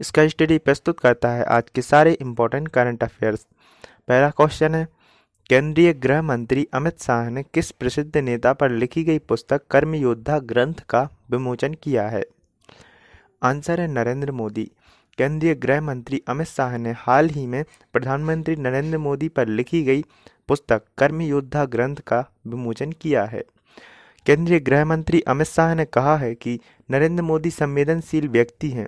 इसका स्टडी प्रस्तुत करता है आज के सारे इंपॉर्टेंट करंट अफेयर्स पहला क्वेश्चन है, केंद्रीय गृह मंत्री अमित शाह ने किस प्रसिद्ध नेता पर लिखी गई पुस्तक कर्म योद्धा ग्रंथ का विमोचन किया है? आंसर है नरेंद्र मोदी। केंद्रीय गृह मंत्री अमित शाह ने हाल ही में प्रधानमंत्री नरेंद्र मोदी पर लिखी गई पुस्तक कर्म योद्धा ग्रंथ का विमोचन किया है। केंद्रीय गृह मंत्री अमित शाह ने कहा है कि नरेंद्र मोदी संवेदनशील व्यक्ति हैं।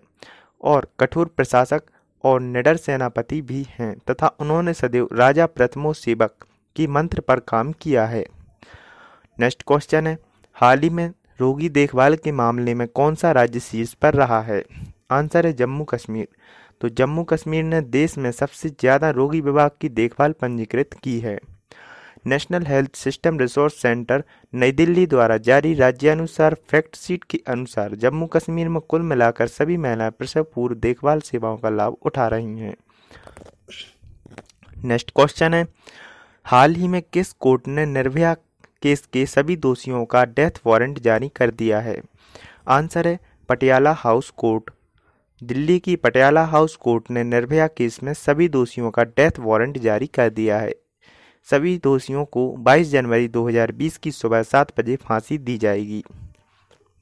और कठोर प्रशासक और निडर सेनापति भी हैं तथा उन्होंने सदैव राजा प्रथमो सेवक की मंत्र पर काम किया है। नेक्स्ट क्वेश्चन है, हाल ही में रोगी देखभाल के मामले में कौन सा राज्य शीर्ष पर रहा है? आंसर है जम्मू कश्मीर। तो जम्मू कश्मीर ने देश में सबसे ज़्यादा रोगी विभाग की देखभाल पंजीकृत की है। National health system resource centre नई दिल्ली द्वारा जारी राज्यानुसार फैक्ट शीट के अनुसार जम्मू कश्मीर में कुल मिलाकर सभी महिलाएँ प्रसव पूर्व देखभाल सेवाओं का लाभ उठा रही हैं। नेक्स्ट क्वेश्चन है, हाल ही में किस कोर्ट ने निर्भया केस के सभी दोषियों का डेथ वारंट जारी कर दिया है? आंसर है, पटियाला हाउस कोर्ट। दिल्ली की पटियाला हाउस कोर्ट ने निर्भया केस में सभी दोषियों का डेथ वारंट जारी कर दिया है। सभी दोषियों को 22 जनवरी 2020 की सुबह सात बजे फांसी दी जाएगी।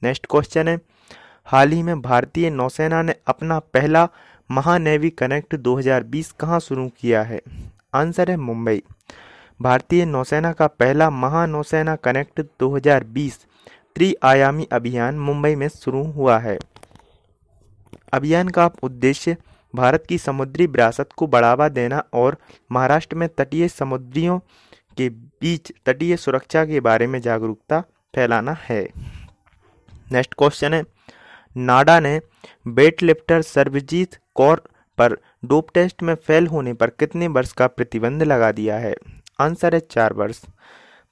नेक्स्ट क्वेश्चन है, हाल ही में भारतीय नौसेना ने अपना पहला महानेवी कनेक्ट 2020 कहाँ शुरू किया है? आंसर है मुंबई। भारतीय नौसेना का पहला महानौसेना कनेक्ट 2020 त्रिआयामी अभियान मुंबई में शुरू हुआ है। अभियान का उद्देश्य भारत की समुद्री विरासत को बढ़ावा देना और महाराष्ट्र में तटीय समुद्रियों के बीच तटीय सुरक्षा के बारे में जागरूकता फैलाना है। नेक्स्ट क्वेश्चन है। नाडा ने वेट लिफ्टर सर्वजीत कौर पर डोप टेस्ट में फेल होने पर कितने वर्ष का प्रतिबंध लगा दिया है? आंसर है चार वर्ष।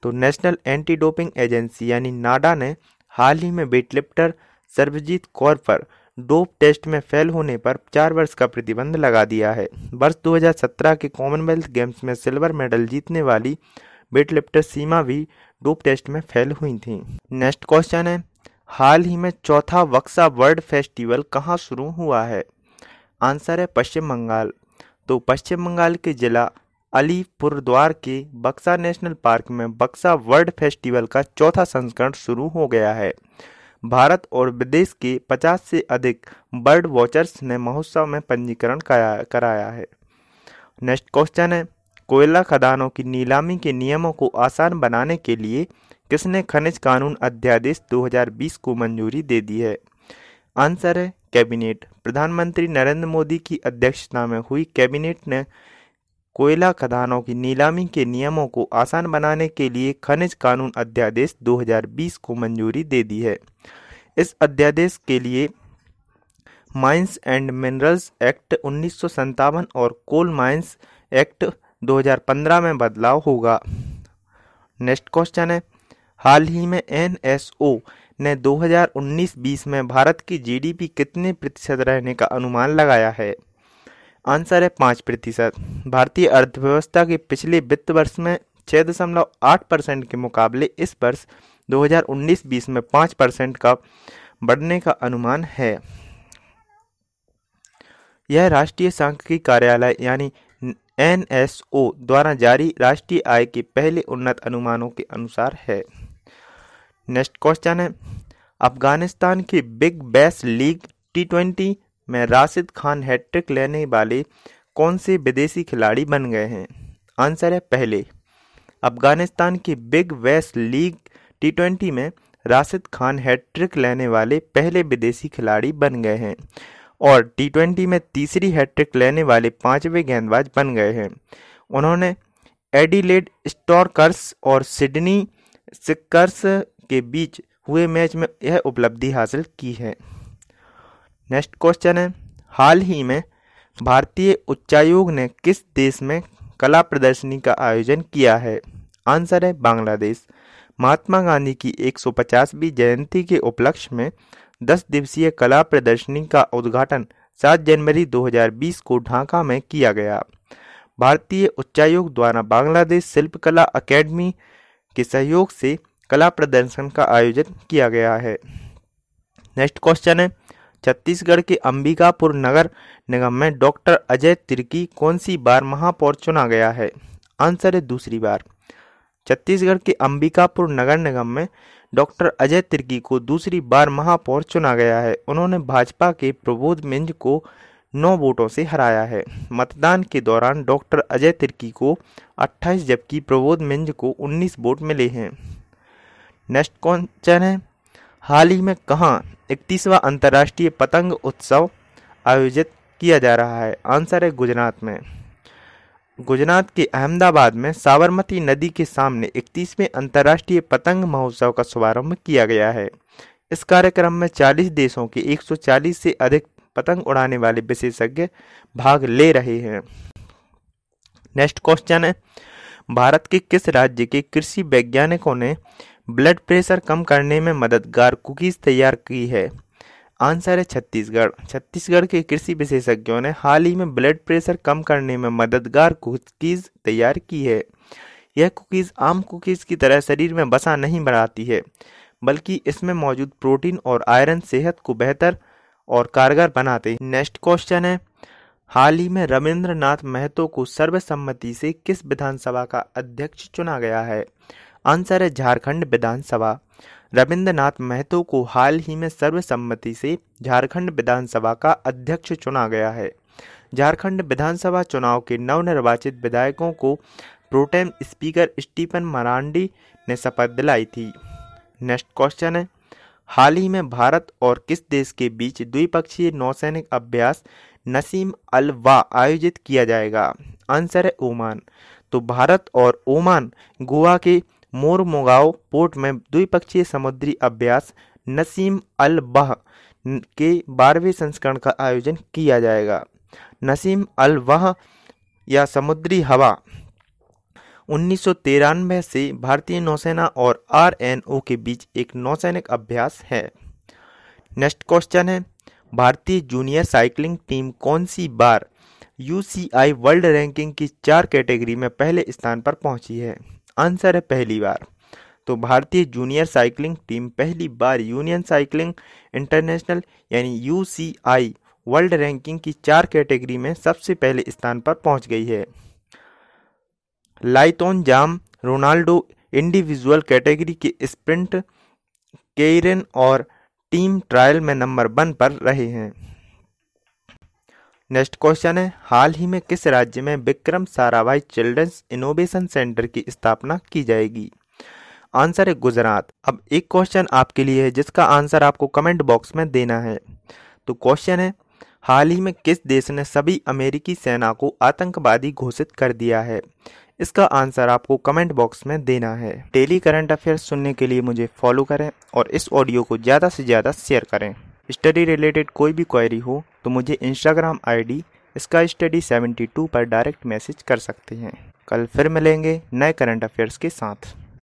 तो नेशनल एंटी डोपिंग एजेंसी यानी नाडा ने हाल ही में वेट लिफ्टर सर्वजीत कौर पर डोप टेस्ट में फेल होने पर चार वर्ष का प्रतिबंध लगा दिया है। वर्ष 2017 के कॉमनवेल्थ गेम्स में सिल्वर मेडल जीतने वाली वेट लिफ्टर सीमा भी डोप टेस्ट में फेल हुई थी। नेक्स्ट क्वेश्चन है, हाल ही में चौथा वक्सा वर्ल्ड फेस्टिवल कहाँ शुरू हुआ है? आंसर है पश्चिम बंगाल। तो पश्चिम बंगाल के जिला अलीपुरद्वार के बक्सा नेशनल पार्क में बक्सा वर्ल्ड फेस्टिवल का चौथा संस्करण शुरू हो गया है। भारत और विदेश के 50 से अधिक बर्ड वॉचर्स ने महोत्सव में पंजीकरण कराया है। नेक्स्ट क्वेश्चन है, कोयला खदानों की नीलामी के नियमों को आसान बनाने के लिए किसने खनिज कानून अध्यादेश 2020 को मंजूरी दे दी है? आंसर है कैबिनेट। प्रधानमंत्री नरेंद्र मोदी की अध्यक्षता में हुई कैबिनेट ने कोयला खदानों की नीलामी के नियमों को आसान बनाने के लिए खनिज कानून अध्यादेश 2020 को मंजूरी दे दी है। इस अध्यादेश के लिए माइंस एंड मिनरल्स एक्ट उन्नीस और कोल माइंस एक्ट 2015 में बदलाव होगा। नेक्स्ट क्वेश्चन है। हाल ही में एनएसओ ने 2019-20 में भारत की जीडीपी कितने प्रतिशत रहने का अनुमान लगाया है? आंसर है पाँच प्रतिशत। भारतीय अर्थव्यवस्था के पिछले वित्त वर्ष में छः दशमलव आठ परसेंट के मुकाबले इस वर्ष 2019-20 में पाँच परसेंट का बढ़ने का अनुमान है। यह राष्ट्रीय सांख्यिकी कार्यालय यानी एनएसओ द्वारा जारी राष्ट्रीय आय के पहले उन्नत अनुमानों के अनुसार है। नेक्स्ट क्वेश्चन है, अफ़गानिस्तान की Big Bash League T twenty में राशिद खान हैट्रिक लेने वाले कौन से विदेशी खिलाड़ी बन गए हैं? आंसर है पहले। अफ़गानिस्तान की बिग वेस्ट लीग टी ट्वेंटी में राशिद खान हैट्रिक लेने वाले पहले विदेशी खिलाड़ी बन गए हैं और टी ट्वेंटी में तीसरी हैट्रिक लेने वाले पाँचवें गेंदबाज बन गए हैं। उन्होंने एडिलेड स्टॉर्कर्स और सिडनी सिक्कर्स के बीच हुए मैच में यह उपलब्धि हासिल की है। नेक्स्ट क्वेश्चन है। हाल ही में भारतीय उच्चायोग ने किस देश में कला प्रदर्शनी का आयोजन किया है? आंसर है बांग्लादेश। महात्मा गांधी की 150वीं जयंती के उपलक्ष्य में 10 दिवसीय कला प्रदर्शनी का उद्घाटन 7 जनवरी 2020 को ढाका में किया गया। भारतीय उच्चायोग द्वारा बांग्लादेश शिल्पकला अकेडमी के सहयोग से कला प्रदर्शन का आयोजन किया गया है। नेक्स्ट क्वेश्चन है। छत्तीसगढ़ के अंबिकापुर नगर निगम में डॉक्टर अजय तिर्की कौन सी बार महापौर चुना गया है? आंसर है दूसरी बार। छत्तीसगढ़ के अंबिकापुर नगर निगम में डॉक्टर अजय तिर्की को दूसरी बार महापौर चुना गया है। उन्होंने भाजपा के प्रबोध मिंज को नौ वोटों से हराया है। मतदान के दौरान डॉक्टर अजय तिर्की को 28 जबकि प्रबोध मिंज को 19 वोट मिले हैं। नेक्स्ट क्वेश्चन है, हाल ही में कहाँ इकतीसवा अंतर्राष्ट्रीय पतंग उत्सव आयोजित किया जा रहा है। आंसर है गुजरात में। गुजरात के अहमदाबाद में साबरमती नदी के सामने इकतीसवें अंतर्राष्ट्रीय पतंग महोत्सव का शुभारंभ किया गया है। इस कार्यक्रम में 40 देशों के 140 से अधिक पतंग उड़ाने वाले विशेषज्ञ भाग ले रहे हैं। नेक्स्ट क्वेश्चन है, भारत के किस राज्य के कृषि वैज्ञानिकों ने ब्लड प्रेशर कम करने में मददगार कुकीज तैयार की है। आंसर है छत्तीसगढ़। छत्तीसगढ़ के कृषि विशेषज्ञों ने हाल ही में ब्लड प्रेशर कम करने में मददगार कुकीज तैयार की है। यह कुकीज आम कुकीज की तरह शरीर में बसा नहीं बनाती है, बल्कि इसमें मौजूद प्रोटीन और आयरन सेहत को बेहतर और कारगर बनाते हैं। नेक्स्ट क्वेश्चन है, हाल ही में रविंद्रनाथ महतो को सर्वसम्मति से किस विधानसभा का अध्यक्ष चुना गया है? आंसर है झारखंड विधानसभा। रविंद्रनाथ महतो को हाल ही में सर्वसम्मति से झारखंड विधानसभा का अध्यक्ष चुना गया है। झारखंड विधानसभा चुनाव के नवनिर्वाचित विधायकों को प्रोटेम स्पीकर स्टीफन मरांडी ने शपथ दिलाई थी। नेक्स्ट क्वेश्चन है, हाल ही में भारत और किस देश के बीच द्विपक्षीय नौसैनिक अभ्यास नसीम अल वा आयोजित किया जाएगा? आंसर है ओमान। तो भारत और ओमान गोवा के मोरमोगाव पोर्ट में द्विपक्षीय समुद्री अभ्यास नसीम अल बाह के बारहवें संस्करण का आयोजन किया जाएगा। नसीम अल वाह या समुद्री हवा, उन्नीस सौ तिरानबे से भारतीय नौसेना और आरएनओ के बीच एक नौसैनिक अभ्यास है। नेक्स्ट क्वेश्चन है, भारतीय जूनियर साइकिलिंग टीम कौन सी बार यूसीआई वर्ल्ड रैंकिंग की चार कैटेगरी में पहले स्थान पर पहुँची है? आंसर है पहली बार। तो भारतीय जूनियर साइकिलिंग टीम पहली बार यूनियन साइकिलिंग इंटरनेशनल यानी यूसीआई वर्ल्ड रैंकिंग की चार कैटेगरी में सबसे पहले स्थान पर पहुँच गई है। Laitonjam, Ronaldo individual category के स्प्रिंट केरन और टीम ट्रायल में नंबर वन पर रहे हैं। नेक्स्ट क्वेश्चन है, हाल ही में किस राज्य में Vikram Sarabhai children's innovation centre की स्थापना की जाएगी? आंसर है गुजरात। अब एक क्वेश्चन आपके लिए है, जिसका आंसर आपको कमेंट बॉक्स में देना है। तो क्वेश्चन है, हाल ही में किस देश ने सभी अमेरिकी सेना को आतंकवादी घोषित कर दिया है? इसका आंसर आपको कमेंट बॉक्स में देना है। डेली करंट अफेयर्स सुनने के लिए मुझे फॉलो करें और इस ऑडियो को ज़्यादा से ज़्यादा शेयर करें। स्टडी रिलेटेड कोई भी क्वेरी हो तो मुझे इंस्टाग्राम आईडी इसका स्टडी 72 पर डायरेक्ट मैसेज कर सकते हैं। कल फिर मिलेंगे नए करंट अफेयर्स के साथ।